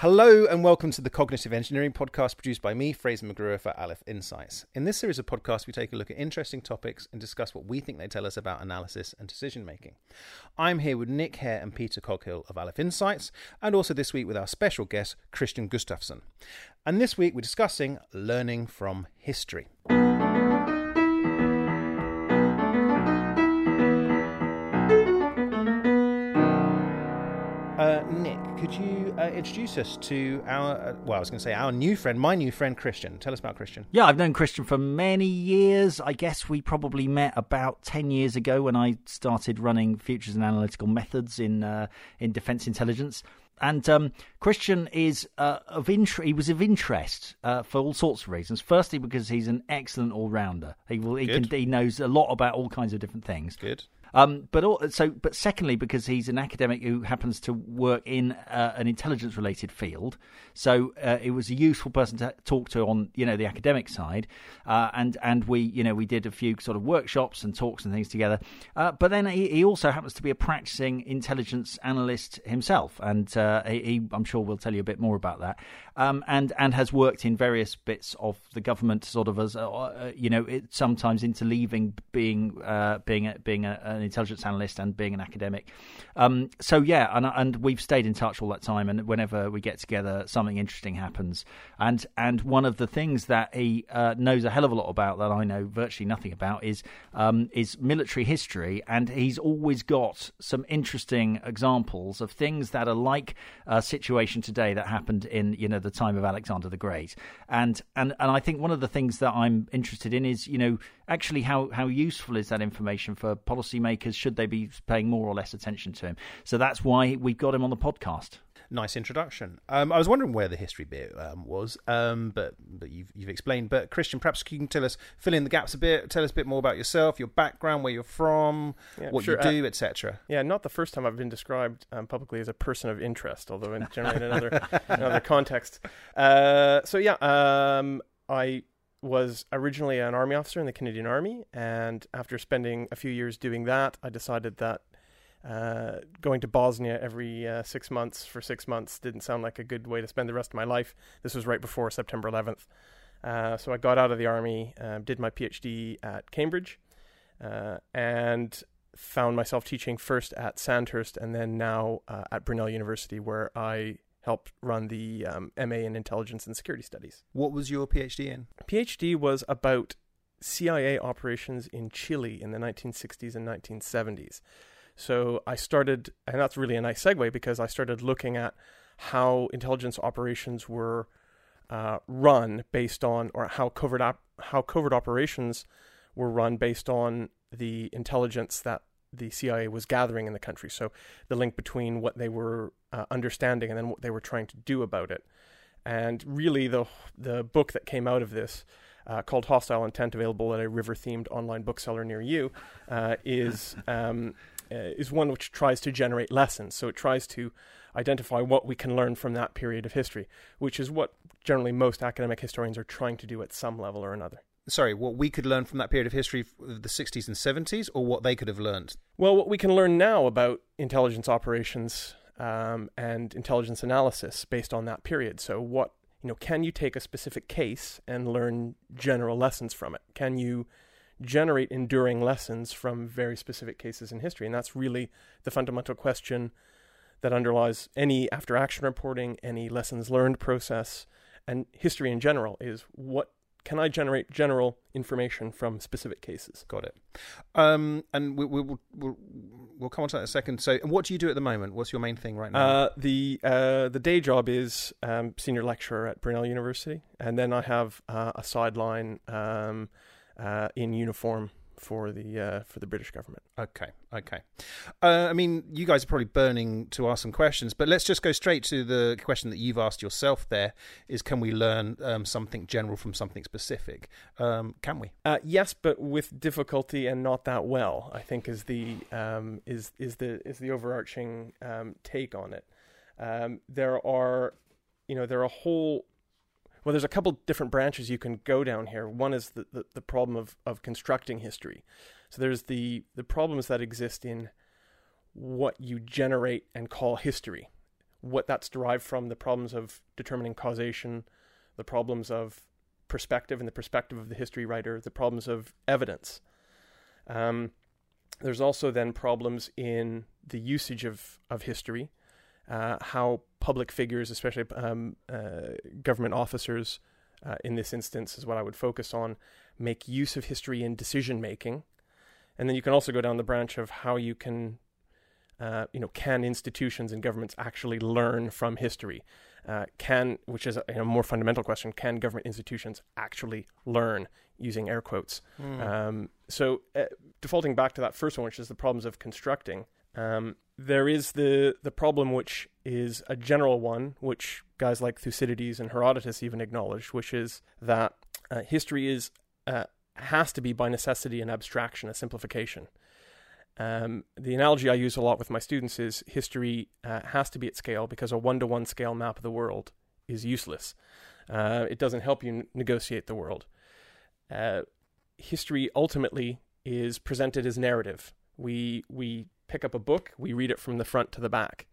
Hello and welcome to the Cognitive Engineering Podcast produced by me, Fraser McGruer for Aleph Insights. In this series of podcasts, we take a look at interesting topics and discuss what we think they tell us about analysis and decision making. I'm here with Nick Hare and Peter Coghill of Aleph Insights, and also this week with our special guest, Kristian Gustafson. And this week we're discussing learning from history. Could you uh, introduce us to our, uh, well, I was going to say our new friend, my new friend Kristian. Tell us about Kristian. Yeah, I've known Kristian for many years. I guess we probably met about 10 years ago when I started running futures and analytical methods in, uh, in defense intelligence. And um, Kristian is uh, of interest. He was of interest uh, for all sorts of reasons. Firstly, because he's an excellent all rounder. He will. He, can, he knows a lot about all kinds of different things. Good. Um, but all, so, but secondly, because he's an academic who happens to work in uh, an intelligence-related field, so uh, it was a useful person to talk to on you know the academic side, uh, and and we you know we did a few sort of workshops and talks and things together. Uh, but then he, he, also happens to be a practicing intelligence analyst himself, and uh, he, I'm sure will tell you a bit more about that. Um, and and has worked in various bits of the government, sort of as uh, you know, it, sometimes interleaving being being a, being a, an intelligence analyst and being an academic. Um, so yeah, and and we've stayed in touch all that time. And whenever we get together, something interesting happens. And and one of the things that he uh, knows a hell of a lot about that I know virtually nothing about is um, is military history. And he's always got some interesting examples of things that are like a situation today that happened in you know the time of Alexander the Great. And and and I think one of the things that I'm interested in is you know actually how how useful is that information for policymakers should they be paying more or less attention to him? So that's why we've got him on the podcast. Nice introduction. Um, I was wondering where the history bit um, was, um, but but you've you've explained. But Kristian, perhaps you can tell us, fill in the gaps a bit. Tell us a bit more about yourself, your background, where you're from, yeah, what sure. you do, uh, etc. Yeah, not the first time I've been described um, publicly as a person of interest, although in generally in another another context. Uh, so yeah, um, I was originally an army officer in the Canadian Army, and after spending a few years doing that, I decided that uh, going to Bosnia every uh, six months for six months didn't sound like a good way to spend the rest of my life. This was right before September 11th. Uh, so I got out of the army, um, did my PhD at Cambridge, uh, and found myself teaching first at Sandhurst and then now uh, at Brunel University, where I helped run the um, MA in Intelligence and Security Studies. What was your PhD in? PhD was about CIA operations in Chile in the 1960s and 1970s. So I started, and that's really a nice segue because I started looking at how intelligence operations were uh, run based on, or how covert op- how covert operations were run based on the intelligence that the CIA was gathering in the country. So the link between what they were uh, understanding and then what they were trying to do about it. And really, the the book that came out of this, uh, called Hostile Intent, available at a river-themed online bookseller near you, uh, is um, uh, is one which tries to generate lessons. So it tries to identify what we can learn from that period of history, which is what generally most academic historians are trying to do at some level or another sorry, what we could learn from that period of history of the 60s and 70s, or what they could have learned? Well, what we can learn now about intelligence operations um, and intelligence analysis based on that period. So, what you know, can you take a specific case and learn general lessons from it? Can you generate enduring lessons from very specific cases in history? And that's really the fundamental question that underlies any after action reporting, any lessons learned process, and history in general is what can I generate general information from specific cases? Got it. Um, and we, we, we'll, we'll, we'll come on to that in a second. So, what do you do at the moment? What's your main thing right now? Uh, the uh, the day job is um, senior lecturer at Brunel University, and then I have uh, a sideline um, uh, in uniform for the uh, for the British government. Okay, okay. Uh, I mean, you guys are probably burning to ask some questions, but let's just go straight to the question that you've asked yourself. There is, can we learn um, something general from something specific? Um, can we? Uh, yes, but with difficulty and not that well. I think is the um, is is the is the overarching um, take on it. Um, there are, you know, there are a whole well, there's a couple different branches you can go down here. One is the, the, the, problem of, of constructing history. So there's the, the problems that exist in what you generate and call history. what that's derived from, the problems of determining causation, the problems of perspective and the perspective of the history writer, the problems of evidence. Um, there's also then problems in the usage of, of history, uh, how public figures, especially um, uh, government officers, uh, in this instance, is what I would focus on, make use of history in decision making. And then you can also go down the branch of how you can, uh, you know, can institutions and governments actually learn from history? Uh, can, which is a, a, more fundamental question, can government institutions actually learn using air quotes? Mm. Um, so, uh, defaulting back to that first one, which is the problems of constructing, um, there is the the problem which is a general one, which guys like Thucydides and Herodotus even acknowledged, which is that uh, history is uh, has to be by necessity an abstraction, a simplification. Um, the analogy I use a lot with my students is history uh, has to be at scale because a one to one scale map of the world is useless. Uh, it doesn't help you n- negotiate the world. Uh, history ultimately is presented as narrative. We we pick up a book, we read it from the front to the back.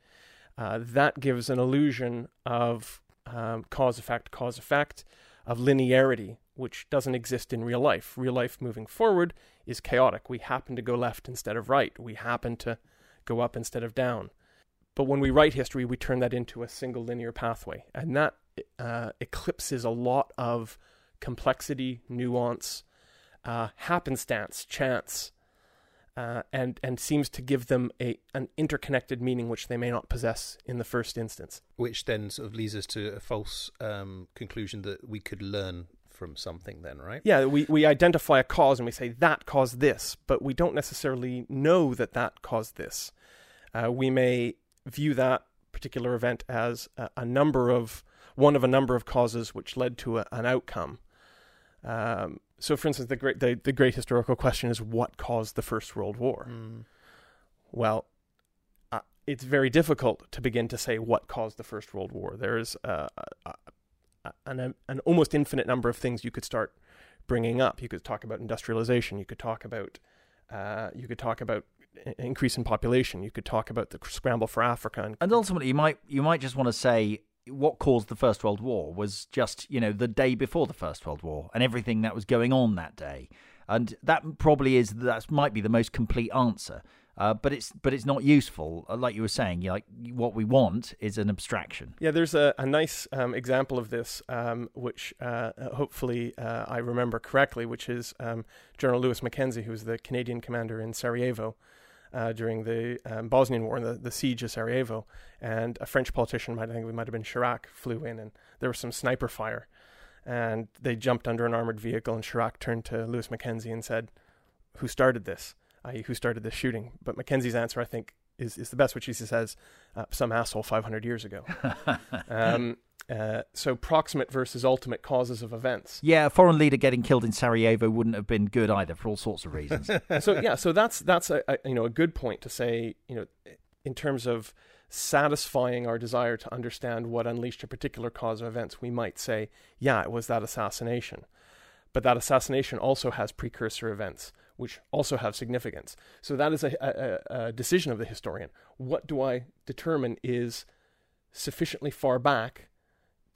Uh, that gives an illusion of um, cause effect, cause effect, of linearity, which doesn't exist in real life. Real life moving forward is chaotic. We happen to go left instead of right. We happen to go up instead of down. But when we write history, we turn that into a single linear pathway. And that uh, eclipses a lot of complexity, nuance, uh, happenstance, chance, uh, and and seems to give them a an interconnected meaning which they may not possess in the first instance. Which then sort of leads us to a false um, conclusion that we could learn from something. Then, right? Yeah, we we identify a cause and we say that caused this, but we don't necessarily know that that caused this. Uh, we may view that particular event as a, a, number of one of a number of causes which led to a, an outcome. Um, so, for instance, the great the, the great historical question is what caused the First World War. Mm. Well, uh, it's very difficult to begin to say what caused the First World War. There is uh, an an almost infinite number of things you could start bringing up. You could talk about industrialization. You could talk about uh, you could talk about increase in population. You could talk about the scramble for Africa, and, and ultimately, you might you might just want to say what caused the First World War was just, you know, the day before the First World War and everything that was going on that day. And that probably is, that might be the most complete answer. Uh, but it's but it's not useful, uh, like you were saying. Like what we want is an abstraction. Yeah, there's a, a nice um, example of this, um, which uh, hopefully uh, I remember correctly, which is um, General Lewis Mackenzie, who was the Canadian commander in Sarajevo, uh, during the um, Bosnian War and the, the siege of Sarajevo. And a French politician, I think it might have been Chirac, flew in and there was some sniper fire. And they jumped under an armored vehicle, and Chirac turned to Lewis Mackenzie and said, Who started this? I.e., who started this shooting? But Mackenzie's answer, I think, is, is the best, which he says, uh, Some asshole 500 years ago. um, uh, so proximate versus ultimate causes of events. Yeah, a foreign leader getting killed in Sarajevo wouldn't have been good either for all sorts of reasons. so yeah, so that's that's a, a, you know a good point to say you know in terms of satisfying our desire to understand what unleashed a particular cause of events, we might say, yeah, it was that assassination. But that assassination also has precursor events, which also have significance. So that is a, a, a decision of the historian. What do I determine is sufficiently far back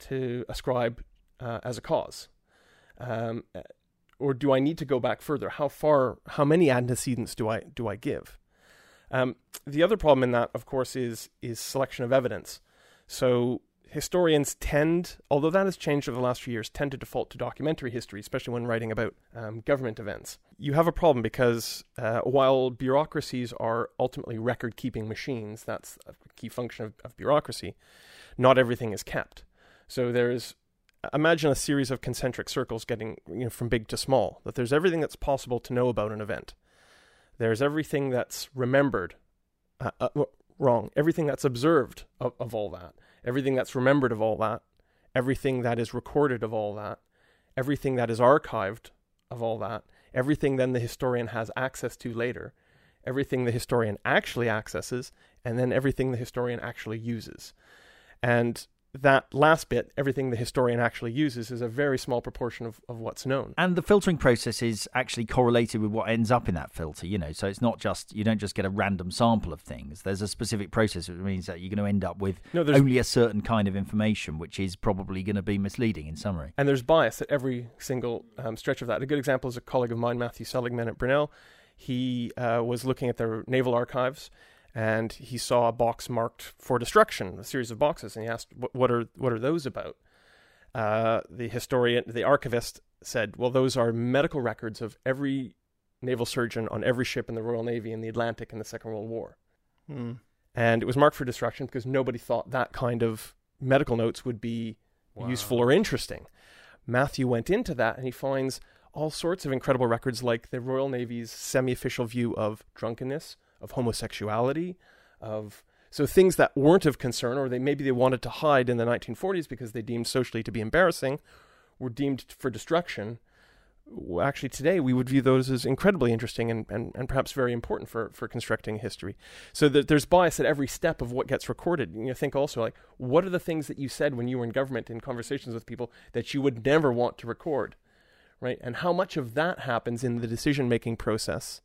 to ascribe uh, as a cause? Um, or do I need to go back further? How far, how many antecedents do I do I give? Um, the other problem in that, of course, is is selection of evidence. So historians tend, although that has changed over the last few years, tend to default to documentary history, especially when writing about um, government events. You have a problem because uh, while bureaucracies are ultimately record keeping machines, that's a key function of, of bureaucracy, not everything is kept. So there's imagine a series of concentric circles getting you know from big to small. That there's everything that's possible to know about an event. There's everything that's remembered. Uh, uh, wrong. Everything that's observed of, of all that. Everything that's remembered of all that. Everything that is recorded of all that. Everything that is archived of all that. Everything then the historian has access to later. Everything the historian actually accesses, and then everything the historian actually uses. And that last bit, everything the historian actually uses, is a very small proportion of, of what's known. And the filtering process is actually correlated with what ends up in that filter, you know. So it's not just, you don't just get a random sample of things. There's a specific process, which means that you're going to end up with No, only a certain kind of information, which is probably going to be misleading in summary. And there's bias at every single um, stretch of that. A good example is a colleague of mine, Matthew Seligmann at Brunel. He uh, was looking at the naval archives and he saw a box marked for destruction, a series of boxes, and he asked, "What, are what are those about?" Uh, the historian, the archivist, said, "Well, those are medical records of every naval surgeon on every ship in the Royal Navy in the Atlantic in the Second World War." Hmm. And it was marked for destruction because nobody thought that kind of medical notes would be Wow. useful or interesting. Matthew went into that and he finds all sorts of incredible records like the Royal Navy's semi official view of drunkenness, of homosexuality, of so things that weren't of concern or they maybe they wanted to hide in the 1940s because they deemed socially to be embarrassing were deemed for destruction. Actually, today we would view those as incredibly interesting and, and, and perhaps very important for, for constructing history. So that there's bias at every step of what gets recorded. And You think also like, what are the things that you said when you were in government in conversations with people that you would never want to record, right? And how much of that happens in the decision making process,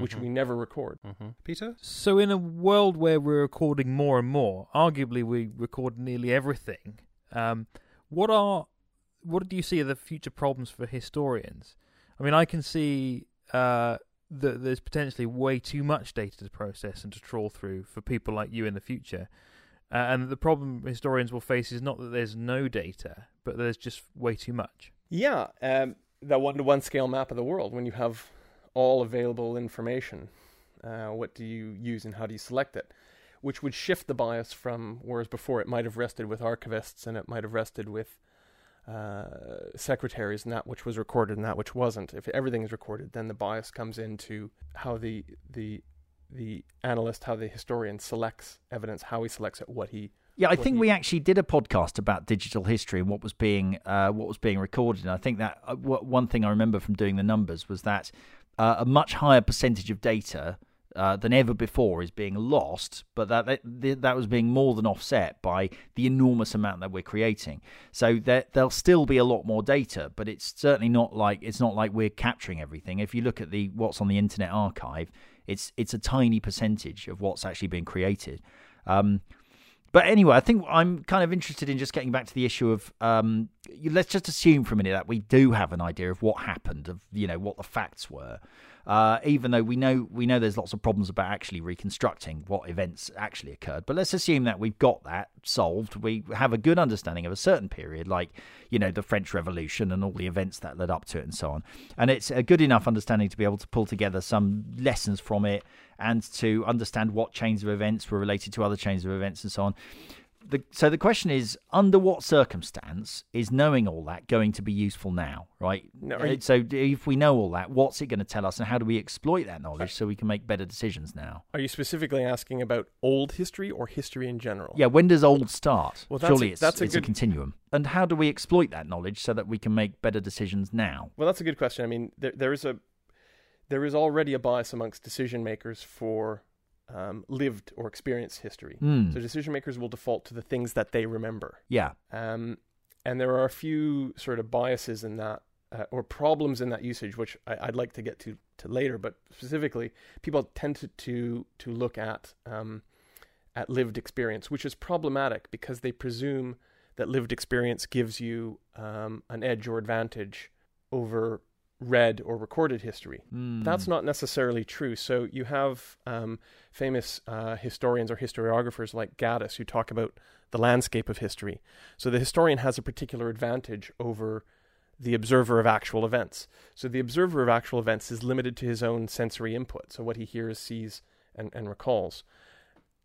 which we never record. hmm Peter? So, in a world where we're recording more and more, arguably we record nearly everything. Um, what are what do you see are the future problems for historians? I mean, I can see uh, that there's potentially way too much data to process and to trawl through for people like you in the future. Uh, and the problem historians will face is not that there's no data, but there's just way too much. Yeah, um, that one to one scale map of the world, when you have all available information, uh, what do you use and how do you select it? Which would shift the bias from whereas before it might have rested with archivists and it might have rested with uh, secretaries and that which was recorded and that which wasn't. If everything is recorded, then the bias comes into how the the the analyst, how the historian selects evidence, how he selects it, what he Yeah, I think we actually did a podcast about digital history and what was being uh, what was being recorded. And I think that uh, w- one thing I remember from doing the numbers was that uh, a much higher percentage of data uh, than ever before is being lost, but that, that that was being more than offset by the enormous amount that we're creating. So there there'll still be a lot more data, but it's certainly not like it's not like we're capturing everything. If you look at the what's on the Internet Archive, it's it's a tiny percentage of what's actually being created. Um, but anyway, I think I'm kind of interested in just getting back to the issue of um, let's just assume for a minute that we do have an idea of what happened, of you know what the facts were. Uh, even though we know we know there's lots of problems about actually reconstructing what events actually occurred, but let's assume that we've got that solved. We have a good understanding of a certain period, like you know the French Revolution and all the events that led up to it, and so on. And it's a good enough understanding to be able to pull together some lessons from it and to understand what chains of events were related to other chains of events and so on. The, so the question is, under what circumstance is knowing all that going to be useful now, right? No, you- Uh, so if we know all that, what's it going to tell us, and how do we exploit that knowledge so we can make better decisions now? Are you specifically asking about old history or history in general? Yeah, when does old start? Well, that's a- Surely it's, that's a it's a continuum. And how do we exploit that knowledge so that we can make better decisions now? Well, that's a good question. I mean, there, there is a there is already a bias amongst decision makers for um, lived or experienced history. Hmm. So decision makers will default to the things that they remember, Yeah. um, and there are a few sort of biases in that. Uh, or problems in that usage, which I, I'd like to get to, to later, but specifically, people tend to to, to look at um, at lived experience, which is problematic because they presume that lived experience gives you um, an edge or advantage over read or recorded history. Hmm. That's not necessarily true. So you have um, famous uh, historians or historiographers like Gaddis who talk about the landscape of history. So the historian has a particular advantage over the observer of actual events. So the observer of actual events is limited to his own sensory input, so what he hears, sees, and, and recalls.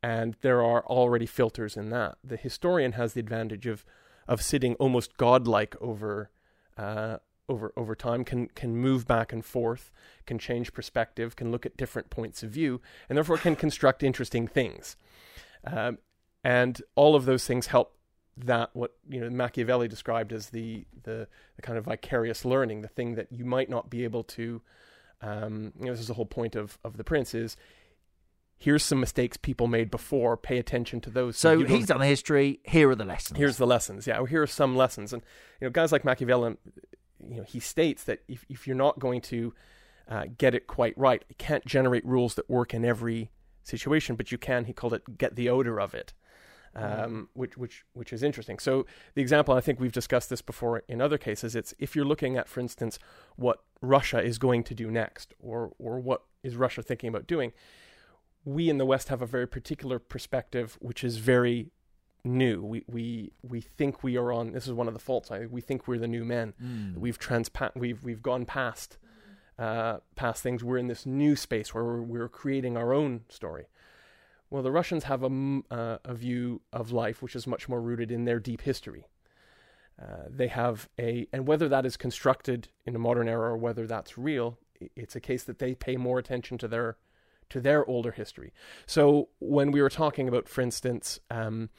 And there are already filters in that. The historian has the advantage of of sitting almost godlike over uh, over over time, can can move back and forth, can change perspective, can look at different points of view, and therefore can construct interesting things. Um, and all of those things help that what you know Machiavelli described as the, the the kind of vicarious learning, the thing that you might not be able to. Um, you know, this is the whole point of of the prince is here's some mistakes people made before. Pay attention to those. So don't- he's done the history. Here are the lessons. Here's the lessons. Yeah, well, here are some lessons. And you know, guys like Machiavelli, you know, he states that if if you're not going to uh, get it quite right, you can't generate rules that work in every situation, but you can. He called it get the odor of it. Um, which which which is interesting. So the example, I think we've discussed this before in other cases. It's if you're looking at, for instance, what Russia is going to do next, or or what is Russia thinking about doing. We in the West have a very particular perspective, which is very new. We we we think we are on. This is one of the faults. I we think we're the new men. Mm. We've transpa- We've we've gone past uh, past things. We're in this new space where we're, we're creating our own story. Well, the Russians have a uh, a view of life which is much more rooted in their deep history. Uh, they have a, and whether that is constructed in a modern era or whether that's real, it's a case that they pay more attention to their to their older history. So when we were talking about, for instance, um,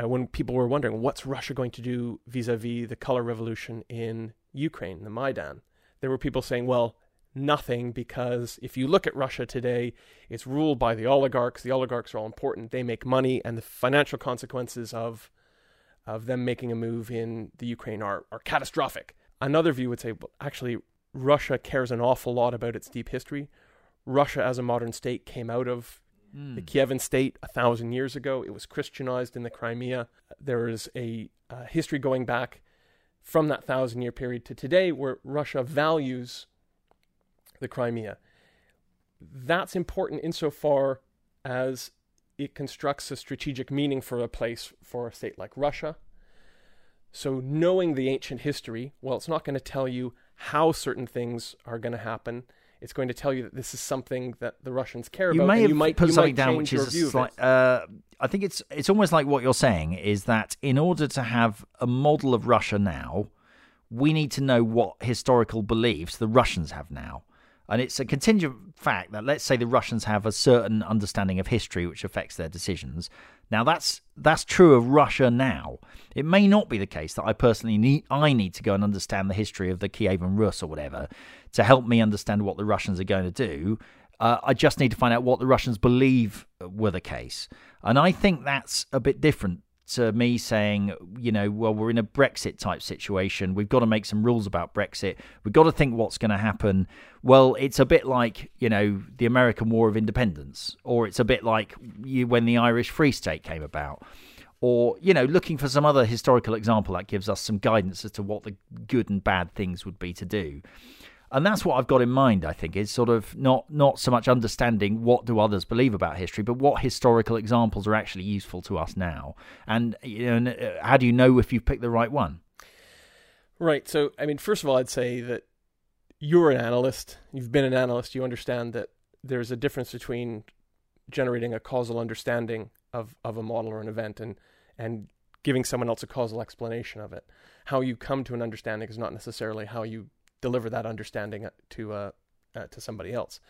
uh, when people were wondering what's Russia going to do vis-a-vis the color revolution in Ukraine, the Maidan, there were people saying, well, nothing, because if you look at Russia today, it's ruled by the oligarchs. The oligarchs are all important. They make money, and the financial consequences of of them making a move in the Ukraine are, are catastrophic. Another view would say, well, actually, Russia cares an awful lot about its deep history. Russia, as a modern state, came out of the Mm. Kievan state a thousand years ago. It was Christianized in the Crimea. There is a uh, history going back from that thousand year period to today where Russia values the Crimea. That's important insofar as it constructs a strategic meaning for a place for a state like Russia. So, knowing the ancient history, well, it's not going to tell you how certain things are going to happen. It's going to tell you that this is something that the Russians care you about. may have you might, put you something might down which is a slight. Uh, I think it's it's almost like what you're saying is that in order to have a model of Russia now, we need to know what historical beliefs the Russians have now. And it's a contingent fact that let's say the Russians have a certain understanding of history which affects their decisions. Now that's that's true of Russia now. It may not be the case that I personally need I need to go and understand the history of the Kievan Rus or whatever to help me understand what the Russians are going to do. Uh, I just need to find out what the Russians believe were the case. And I think that's a bit different to me saying, you know, well, we're in a Brexit type situation. We've got to make some rules about Brexit. We've got to think what's going to happen. Well, it's a bit like, you know, the American War of Independence, or it's a bit like you, when the Irish Free State came about. Or, you know, looking for some other historical example that gives us some guidance as to what the good and bad things would be to do and that's what I've got in mind. I think is sort of not not so much understanding what do others believe about history, but what historical examples are actually useful to us now, and you know, and, uh, how do you know if you've picked the right one? Right. So, I mean, first of all, I'd say that you're an analyst. You've been an analyst. You understand that there's a difference between generating a causal understanding of, of a model or an event and, and giving someone else a causal explanation of it. How you come to an understanding is not necessarily how you deliver that understanding to uh, uh, to somebody else.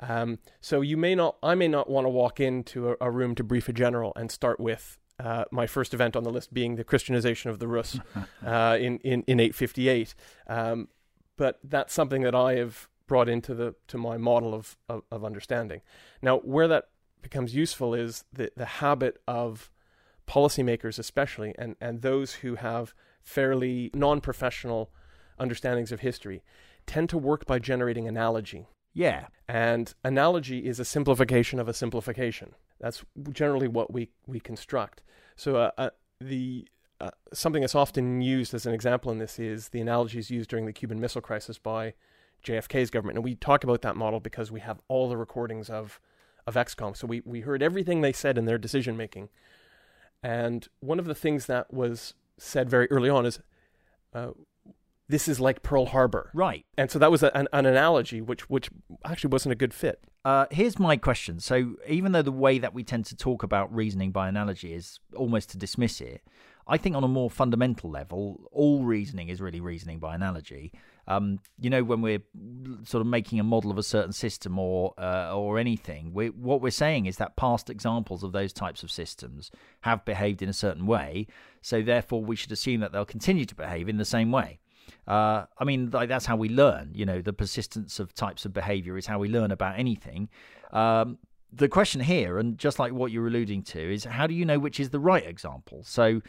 Um, so you may not, I may not want to walk into a, a room to brief a general and start with uh, my first event on the list being the Christianization of the Rus uh, in, in in 858. Um, but that's something that I have brought into the to my model of, of, of understanding. Now, where that becomes useful is the the habit of policymakers, especially, and and those who have fairly non-professional understandings of history, tend to work by generating analogy. Yeah, And analogy is a simplification of a simplification. That's generally what we, we construct. So uh, uh, the uh, something that's often used as an example in this is the analogies used during the Cuban Missile Crisis by JFK's government. And we talk about that model because we have all the recordings of of ExComm. So we, we heard everything they said in their decision making. And one of the things that was said very early on is, uh, "This is like Pearl Harbor." right. And so that was a, an, an analogy, which which actually wasn't a good fit. Uh, here's my question. So, even though the way that we tend to talk about reasoning by analogy is almost to dismiss it, I think on a more fundamental level, all reasoning is really reasoning by analogy. Um, you know, when we're sort of making a model of a certain system or uh, or anything, we, what we're saying is that past examples of those types of systems have behaved in a certain way. So, therefore, we should assume that they'll continue to behave in the same way. Uh, I mean, like, that's how we learn. You know, the persistence of types of behavior is how we learn about anything. Um, the question here, and just like what you're alluding to, is how do you know which is the right example? So,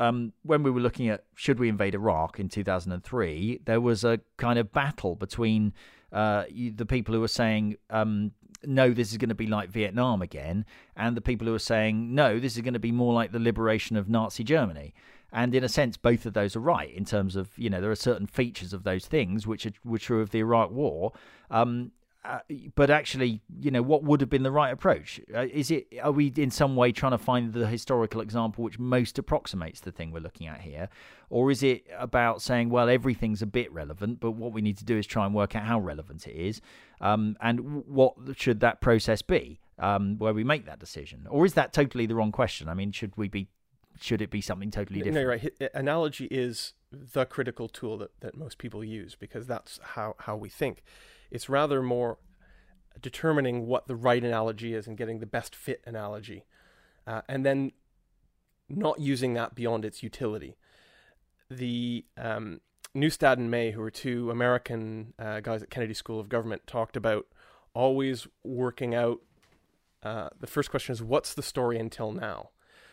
um, when we were looking at should we invade Iraq in 2003, there was a kind of battle between uh, the people who were saying um, no, this is going to be like Vietnam again, and the people who are saying no, this is going to be more like the liberation of Nazi Germany. And in a sense, both of those are right in terms of you know there are certain features of those things which are, were true of the Iraq War. Um, uh, but actually, you know, what would have been the right approach? Uh, is it are we in some way trying to find the historical example which most approximates the thing we're looking at here, or is it about saying, well, everything's a bit relevant, but what we need to do is try and work out how relevant it is, um, and what should that process be um, where we make that decision, or is that totally the wrong question? I mean, should we be should it be something totally different? No, you're right. Analogy is the critical tool that, that most people use because that's how, how we think. It's rather more determining what the right analogy is and getting the best fit analogy, uh, and then not using that beyond its utility. The um, Neustadt and May, who were two American uh, guys at Kennedy School of Government, talked about always working out. Uh, the first question is, what's the story until now?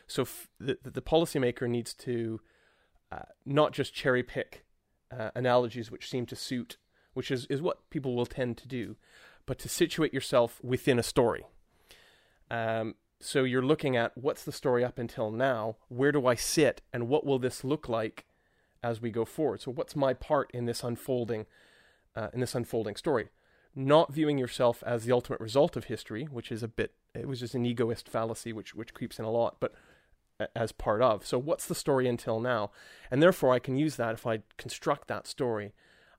So f- the, the policymaker needs to uh, not just cherry pick uh, analogies which seem to suit which is, is what people will tend to do, but to situate yourself within a story. Um, so you're looking at what's the story up until now, where do I sit, and what will this look like as we go forward? So what's my part in this unfolding, uh, in this unfolding story? Not viewing yourself as the ultimate result of history, which is a bit, it was just an egoist fallacy, which which creeps in a lot, but as part of. So what's the story until now? And therefore, I can use that if I construct that story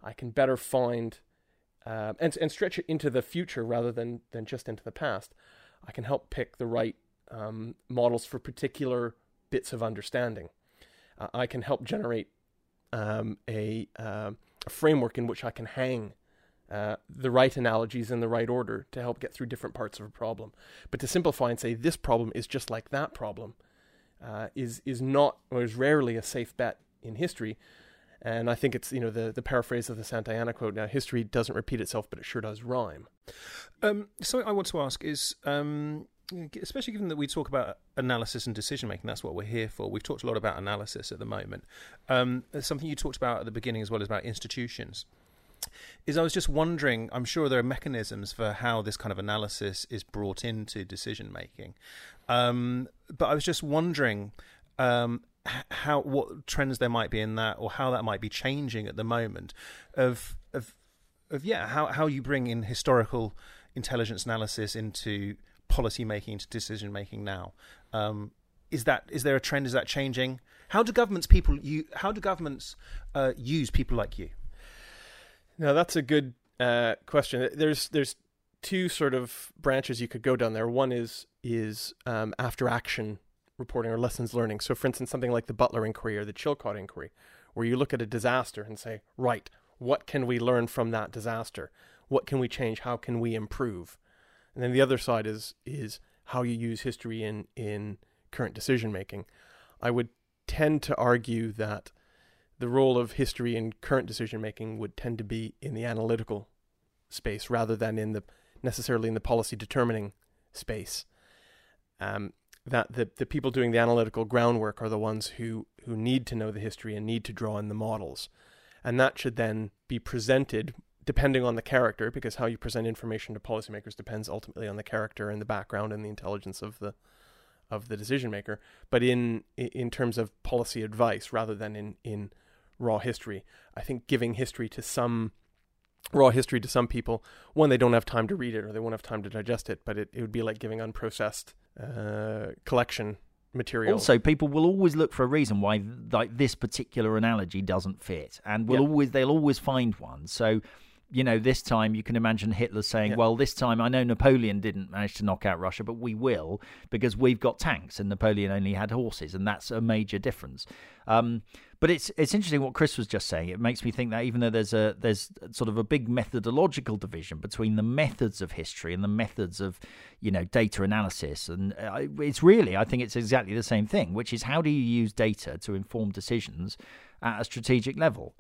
I can better find uh, and and stretch it into the future rather than than just into the past. I can help pick the right um, models for particular bits of understanding. Uh, I can help generate um, a, uh, a, framework in which I can hang uh, the right analogies in the right order to help get through different parts of a problem. But to simplify and say this problem is just like that problem uh, is is not or is rarely a safe bet in history and I think it's you know the the paraphrase of the Santayana quote. Now, history doesn't repeat itself, but it sure does rhyme. Um, something I want to ask is, um, especially given that we talk about analysis and decision making, that's what we're here for. We've talked a lot about analysis at the moment. Um, something you talked about at the beginning as well as about institutions. Is I was just wondering. I'm sure there are mechanisms for how this kind of analysis is brought into decision making, um, but I was just wondering um, how what trends there might be in that, or how that might be changing at the moment, of of of yeah, how how you bring in historical intelligence analysis into policy making, into decision making now. Um, is that is there a trend? Is that changing? How do governments people you how do governments uh, use people like you? Now that's a good uh, question. There's there's two sort of branches you could go down there. One is is um, after action reporting or lessons learning. So, for instance, something like the Butler inquiry or the Chilcot inquiry, where you look at a disaster and say, right, what can we learn from that disaster? What can we change? How can we improve? And then the other side is is how you use history in in current decision making. I would tend to argue that the role of history in current decision making would tend to be in the analytical space rather than in the necessarily in the policy determining space. Um, that the, the people doing the analytical groundwork are the ones who, who need to know the history and need to draw in the models. And that should then be presented depending on the character, because how you present information to policymakers depends ultimately on the character and the background and the intelligence of the of the decision maker. But in in terms of policy advice rather than in, in raw history, I think giving history to some raw history to some people, one, they don't have time to read it or they won't have time to digest it, but it, it would be like giving unprocessed uh, collection material. Also, people will always look for a reason why like this particular analogy doesn't fit, and will always they'll always find one. So. You know, this time you can imagine Hitler saying, "Well, this time I know Napoleon didn't manage to knock out Russia, but we will because we've got tanks, and Napoleon only had horses, and that's a major difference." Um, but it's it's interesting what Chris was just saying. It makes me think that even though there's a there's sort of a big methodological division between the methods of history and the methods of you know data analysis, and uh, it's really I think it's exactly the same thing, which is how do you use data to inform decisions at a strategic level.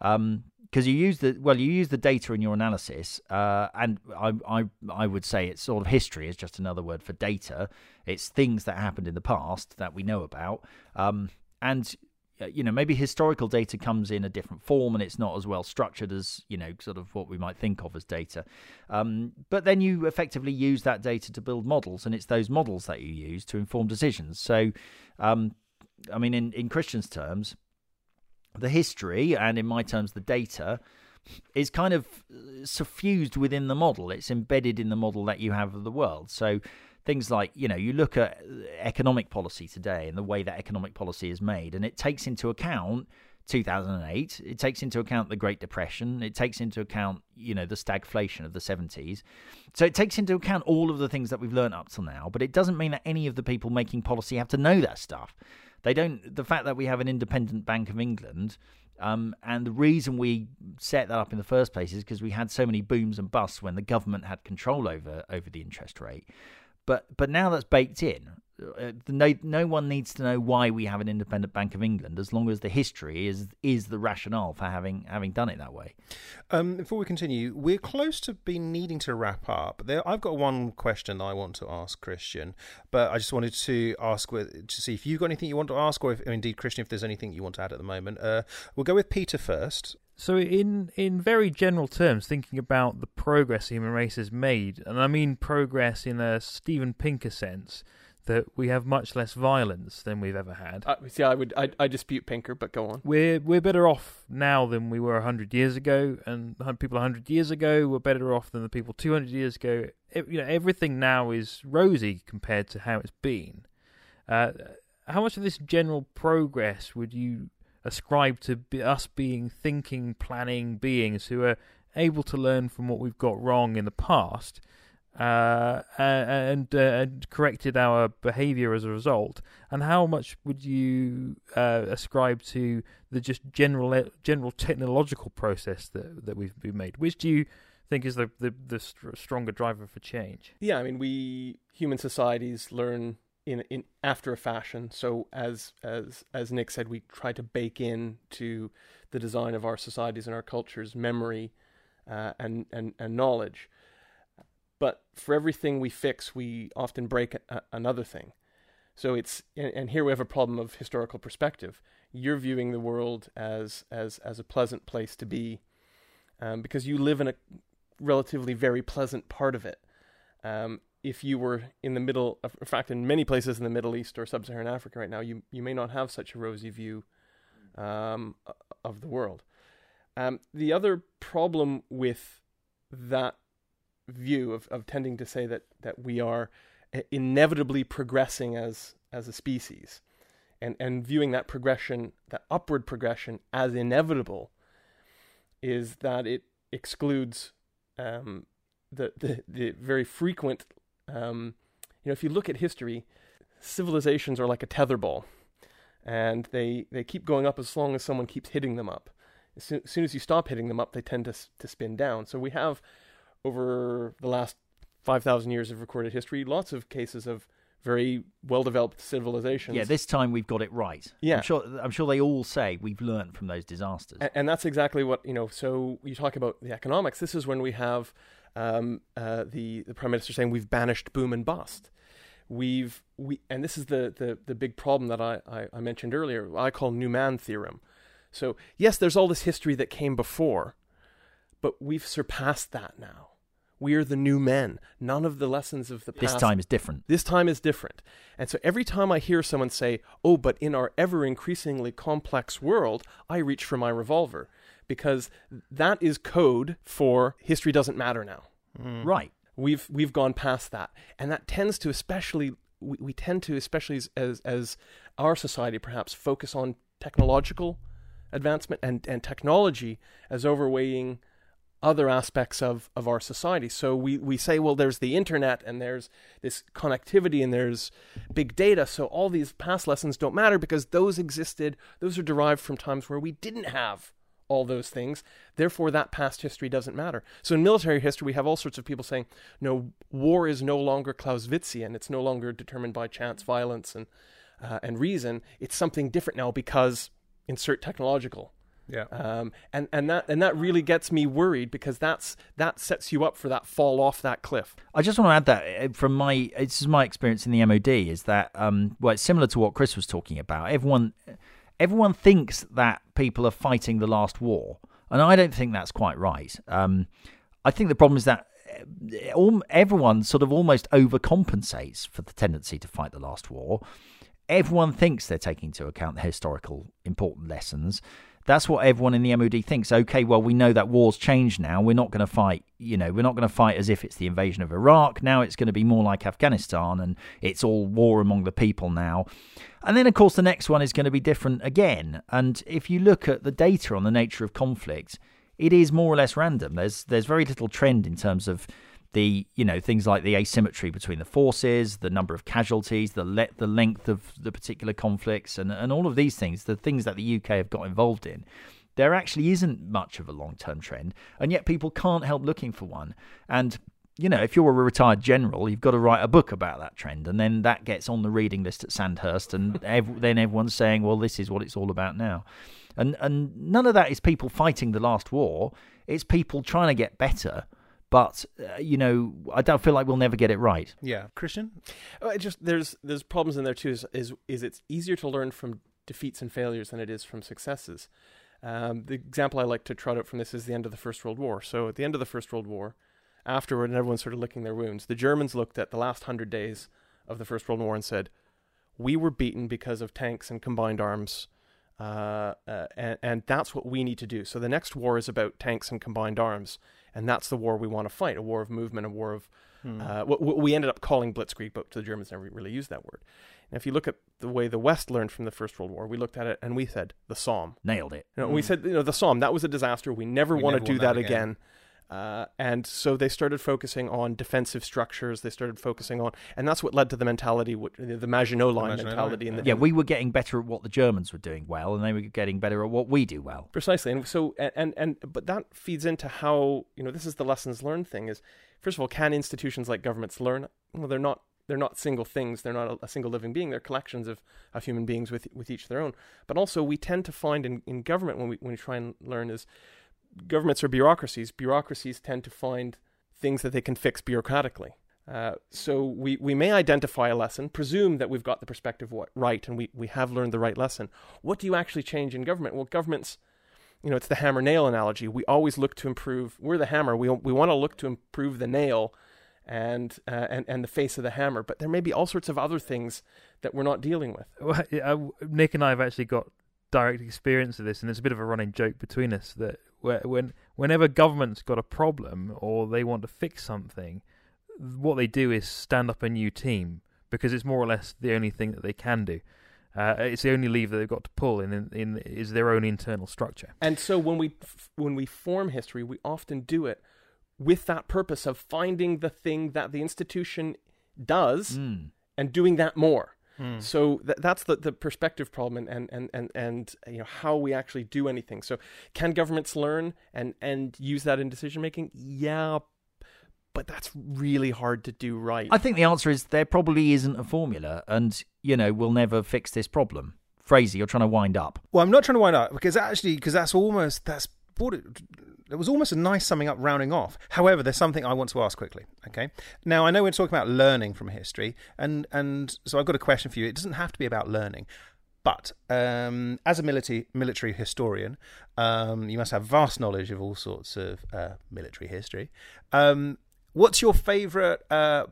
Um, because you use the well, you use the data in your analysis, uh, and I, I I would say it's sort of history is just another word for data. It's things that happened in the past that we know about, um, and uh, you know maybe historical data comes in a different form and it's not as well structured as you know sort of what we might think of as data. Um, but then you effectively use that data to build models, and it's those models that you use to inform decisions. So, um, I mean, in in Kristian's terms the history and in my terms the data is kind of uh, suffused within the model. It's embedded in the model that you have of the world. So things like you know you look at uh, economic policy today and the way that economic policy is made and it takes into account 2008 it takes into account the great depression it takes into account you know the stagflation of the 70s so it takes into account all of the things that we've learned up till now but it doesn't mean that any of the people making policy have to know that stuff they don't. The fact that we have an independent Bank of England, um, and the reason we set that up in the first place is because we had so many booms and busts when the government had control over over the interest rate. But but now that's baked in. Uh, no, no one needs to know why we have an independent Bank of England, as long as the history is is the rationale for having having done it that way. Um, before we continue, we're close to being needing to wrap up. There, I've got one question that I want to ask Kristian, but I just wanted to ask with, to see if you've got anything you want to ask, or, if, or indeed Kristian, if there's anything you want to add at the moment. Uh, we'll go with Peter first. So, in in very general terms, thinking about the progress the human race has made, and I mean progress in a Steven Pinker sense that we have much less violence than we've ever had. Uh, see, I would I, I dispute Pinker, but go on. We're we're better off now than we were hundred years ago, and people hundred years ago were better off than the people two hundred years ago. It, you know, everything now is rosy compared to how it's been. Uh, how much of this general progress would you ascribe to be us being thinking, planning beings who are able to learn from what we've got wrong in the past? Uh, and, uh, and corrected our behavior as a result? And how much would you uh, ascribe to the just general general technological process that that we've been made? Which do you think is the the, the st- stronger driver for change? Yeah, I mean, we human societies learn in in after a fashion. So as as as Nick said, we try to bake in to the design of our societies and our cultures memory uh, and and and knowledge. But for everything we fix, we often break a, another thing. So it's and here we have a problem of historical perspective. You're viewing the world as as as a pleasant place to be, um, because you live in a relatively very pleasant part of it. Um, if you were in the middle, of, in fact, in many places in the Middle East or Sub-Saharan Africa right now, you you may not have such a rosy view um, of the world. Um, the other problem with that view of, of tending to say that, that we are inevitably progressing as as a species. And and viewing that progression that upward progression as inevitable is that it excludes um, the, the the very frequent um, you know if you look at history civilizations are like a tetherball and they they keep going up as long as someone keeps hitting them up. As soon, as soon as you stop hitting them up they tend to to spin down. So we have over the last 5,000 years of recorded history, lots of cases of very well developed civilizations. Yeah, this time we've got it right. Yeah. I'm sure, I'm sure they all say we've learned from those disasters. And, and, that's exactly what, you know, so you talk about the economics. This is when we have um, uh, the, the Prime Minister saying we've banished boom and bust. We've, we, and this is the, the, the big problem that I, I, I mentioned earlier, I call Newman theorem. So, yes, there's all this history that came before, but we've surpassed that now. We're the new men. None of the lessons of the past. This time is different. This time is different. And so every time I hear someone say, oh, but in our ever increasingly complex world, I reach for my revolver because that is code for history doesn't matter now. Mm. Right. We've, we've gone past that. And that tends to especially, we, we tend to, especially as, as, as our society perhaps, focus on technological advancement and, and technology as overweighing other aspects of, of our society. So we, we say, well, there's the internet and there's this connectivity and there's big data. So all these past lessons don't matter because those existed, those are derived from times where we didn't have all those things. Therefore, that past history doesn't matter. So in military history, we have all sorts of people saying, no, war is no longer Clausewitzian. It's no longer determined by chance, violence, and, uh, and reason. It's something different now because insert technological Yeah. Um, and and that and that really gets me worried because that's that sets you up for that fall off that cliff. I just want to add that uh, from my is my experience in the MOD is that um, well it's similar to what Chris was talking about. Everyone everyone thinks that people are fighting the last war, and I don't think that's quite right. Um, I think the problem is that all, everyone sort of almost overcompensates for the tendency to fight the last war. Everyone thinks they're taking into account the historical important lessons. That's what everyone in the MOD thinks. Okay, well, we know that war's changed now. We're not going to fight, you know, we're not going to fight as if it's the invasion of Iraq. Now it's going to be more like Afghanistan and it's all war among the people now. And then, of course, the next one is going to be different again. And if you look at the data on the nature of conflict, it is more or less random. There's there's very little trend in terms of the you know things like the asymmetry between the forces, the number of casualties, the le- the length of the particular conflicts, and and all of these things, the things that the UK have got involved in. There actually isn't much of a long term trend, and yet people can't help looking for one. And you know, if you're a retired general, you've got to write a book about that trend, and then that gets on the reading list at Sandhurst, and ev- then everyone's saying, "Well, this is what it's all about now." And and none of that is people fighting the last war. It's people trying to get better. But uh, you know, I don't feel like we'll never get it right. Yeah, Kristian. Uh, it just there's there's problems in there too. Is, is is it's easier to learn from defeats and failures than it is from successes. Um, the example I like to trot out from this is the end of the First World War. So at the end of the First World War, afterward, and everyone's sort of licking their wounds, the Germans looked at the last hundred days of the First World War and said, "We were beaten because of tanks and combined arms uh, uh, and, and that's what we need to do. So the next war is about tanks and combined arms, and that's the war we want to fight—a war of movement, a war of Hmm. uh, what, what we ended up calling blitzkrieg, but the Germans never really used that word. And if you look at the way the West learned from the First World War, we looked at it and we said the Somme. Nailed it. You know, We Hmm. said you know the Somme that was a disaster. We never We want to do that, that again. again. Uh, and so they started focusing on defensive structures. They started focusing on, and that's what led to the mentality, what, the, the Maginot Line Maginot mentality. Line, in the, Yeah, we were getting better at what the Germans were doing well, and they were getting better at what we do well. Precisely, and so and, and and but that feeds into how you know this is the lessons learned thing. Is first of all, can institutions like governments learn? Well, they're not. They're not single things. They're not a, a single living being. They're collections of, of human beings with with each their own. But also, we tend to find in, in government when we when we try and learn is governments are bureaucracies. Bureaucracies tend to find things that they can fix bureaucratically. Uh, so we, we may identify a lesson, presume that we've got the perspective right, and we, we have learned the right lesson. What do you actually change in government? Well, governments you know, it's the hammer nail analogy. We always look to improve. We're the hammer. We we want to look to improve the nail, and uh, and and the face of the hammer. But there may be all sorts of other things that we're not dealing with. Well, Nick and I have actually got direct experience of this, and it's a bit of a running joke between us that when whenever government's got a problem or they want to fix something, what they do is stand up a new team because it's more or less the only thing that they can do. Uh, it's the only lever they've got to pull in, in, in is their own internal structure. And so when we f- when we form history, we often do it with that purpose of finding the thing that the institution does Mm. and doing that more. Hmm. So th- that's the, the perspective problem and, and, and, and you know how we actually do anything. So can governments learn and, and use that in decision making? Yeah, but that's really hard to do right. I think the answer is there probably isn't a formula, and you know we'll never fix this problem. Fraser, you're trying to wind up. Well, I'm not trying to wind up because actually, because that's almost that's what it, it was almost a nice summing up, rounding off. However, there's something I want to ask quickly. Okay, now I know we're talking about learning from history, and and so I've got a question for you. It doesn't have to be about learning. But um, as a military military historian, um, you must have vast knowledge of all sorts of uh, military history. Um, what's your favourite uh,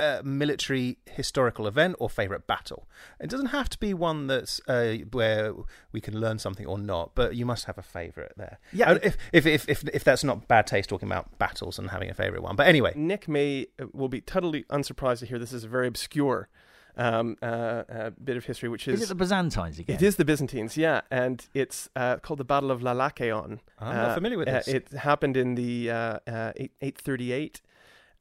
uh, military historical event or favorite battle. It doesn't have to be one that's uh, where we can learn something or not, but you must have a favorite there. Yeah, if, if if if if that's not bad taste talking about battles and having a favorite one. But anyway, Nick may uh, will be totally unsurprised to hear this is a very obscure um, uh, uh, bit of history, which is, Is it the Byzantines again? It is the Byzantines, yeah, and it's uh, called the Battle of Lalakaon. I'm not Uh, familiar with uh, this. it happened in the uh, uh, eight, 838,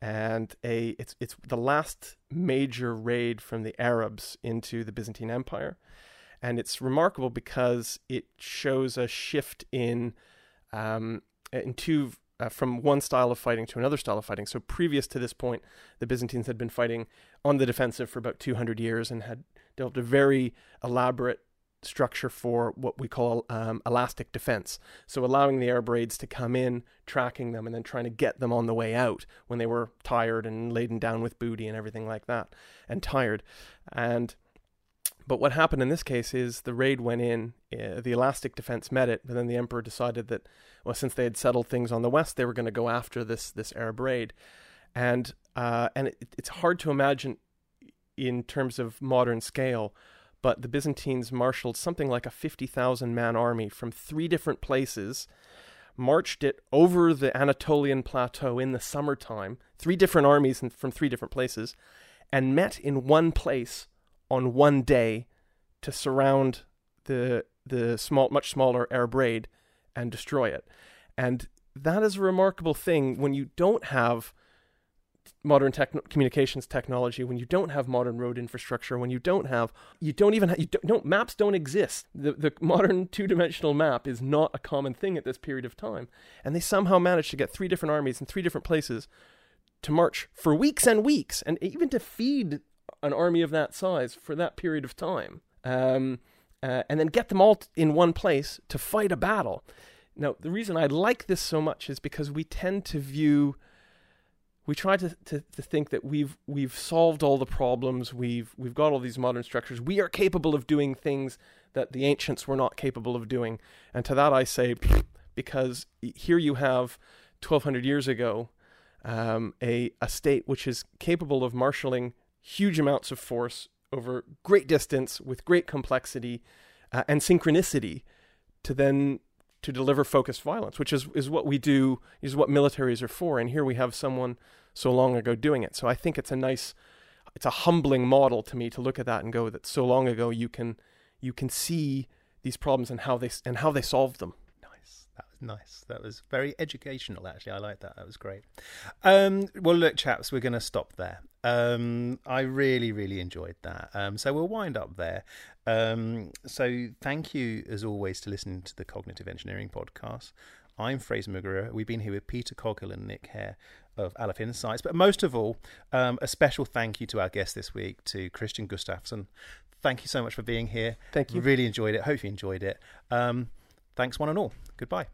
and a it's it's the last major raid from the Arabs into the Byzantine Empire, and it's remarkable because it shows a shift in um, in two. Uh, from one style of fighting to another style of fighting. So previous to this point, the Byzantines had been fighting on the defensive for about 200 years and had developed a very elaborate structure for what we call um, elastic defense. So allowing the Arab raids to come in, tracking them, and then trying to get them on the way out when they were tired and laden down with booty and everything like that, and tired. And but what happened in this case is the raid went in, uh, the elastic defense met it, but then the emperor decided that, well, since they had settled things on the west, they were going to go after this this Arab raid, and uh, and it, it's hard to imagine in terms of modern scale, but the Byzantines marshaled something like a fifty thousand man army from three different places, marched it over the Anatolian plateau in the summertime, three different armies from three different places, and met in one place on one day to surround the the small much smaller Arab raid and destroy it. And that is a remarkable thing when you don't have modern communications technology, when you don't have modern road infrastructure, when you don't have, you don't even, have, you don't, don't, maps don't exist. The, the modern two dimensional map is not a common thing at this period of time. And they somehow managed to get three different armies in three different places to march for weeks and weeks, and even to feed an army of that size for that period of time, um, uh, and then get them all in one place to fight a battle. Now, the reason I like this so much is because we tend to view, we try to, to, to think that we've we've solved all the problems, we've we've got all these modern structures, we are capable of doing things that the ancients were not capable of doing. And to that I say, because here you have 1200 years ago um, a, a state which is capable of marshaling huge amounts of force over great distance with great complexity uh, and synchronicity to then to deliver focused violence, which is, is what we do, is what militaries are for. And here we have someone so long ago doing it. So I think it's a nice, it's a humbling model to me to look at that and go that so long ago you can, you can see these problems and how they and how they solved them nice. That was nice. That was very educational, actually. I like that. That was great. Um, well, look, chaps, we're going to stop there. Um, I really, really enjoyed that. Um, so we'll wind up there. Um, so thank you, as always, to listening to the Cognitive Engineering Podcast. I'm Fraser Muguruza. We've been here with Peter Coghill and Nick Hare of Aleph Insights. But most of all, um, a special thank you to our guest this week, to Kristian Gustafson. Thank you so much for being here. Thank you. Really enjoyed it. Hope you enjoyed it. Um, thanks, one and all. Goodbye.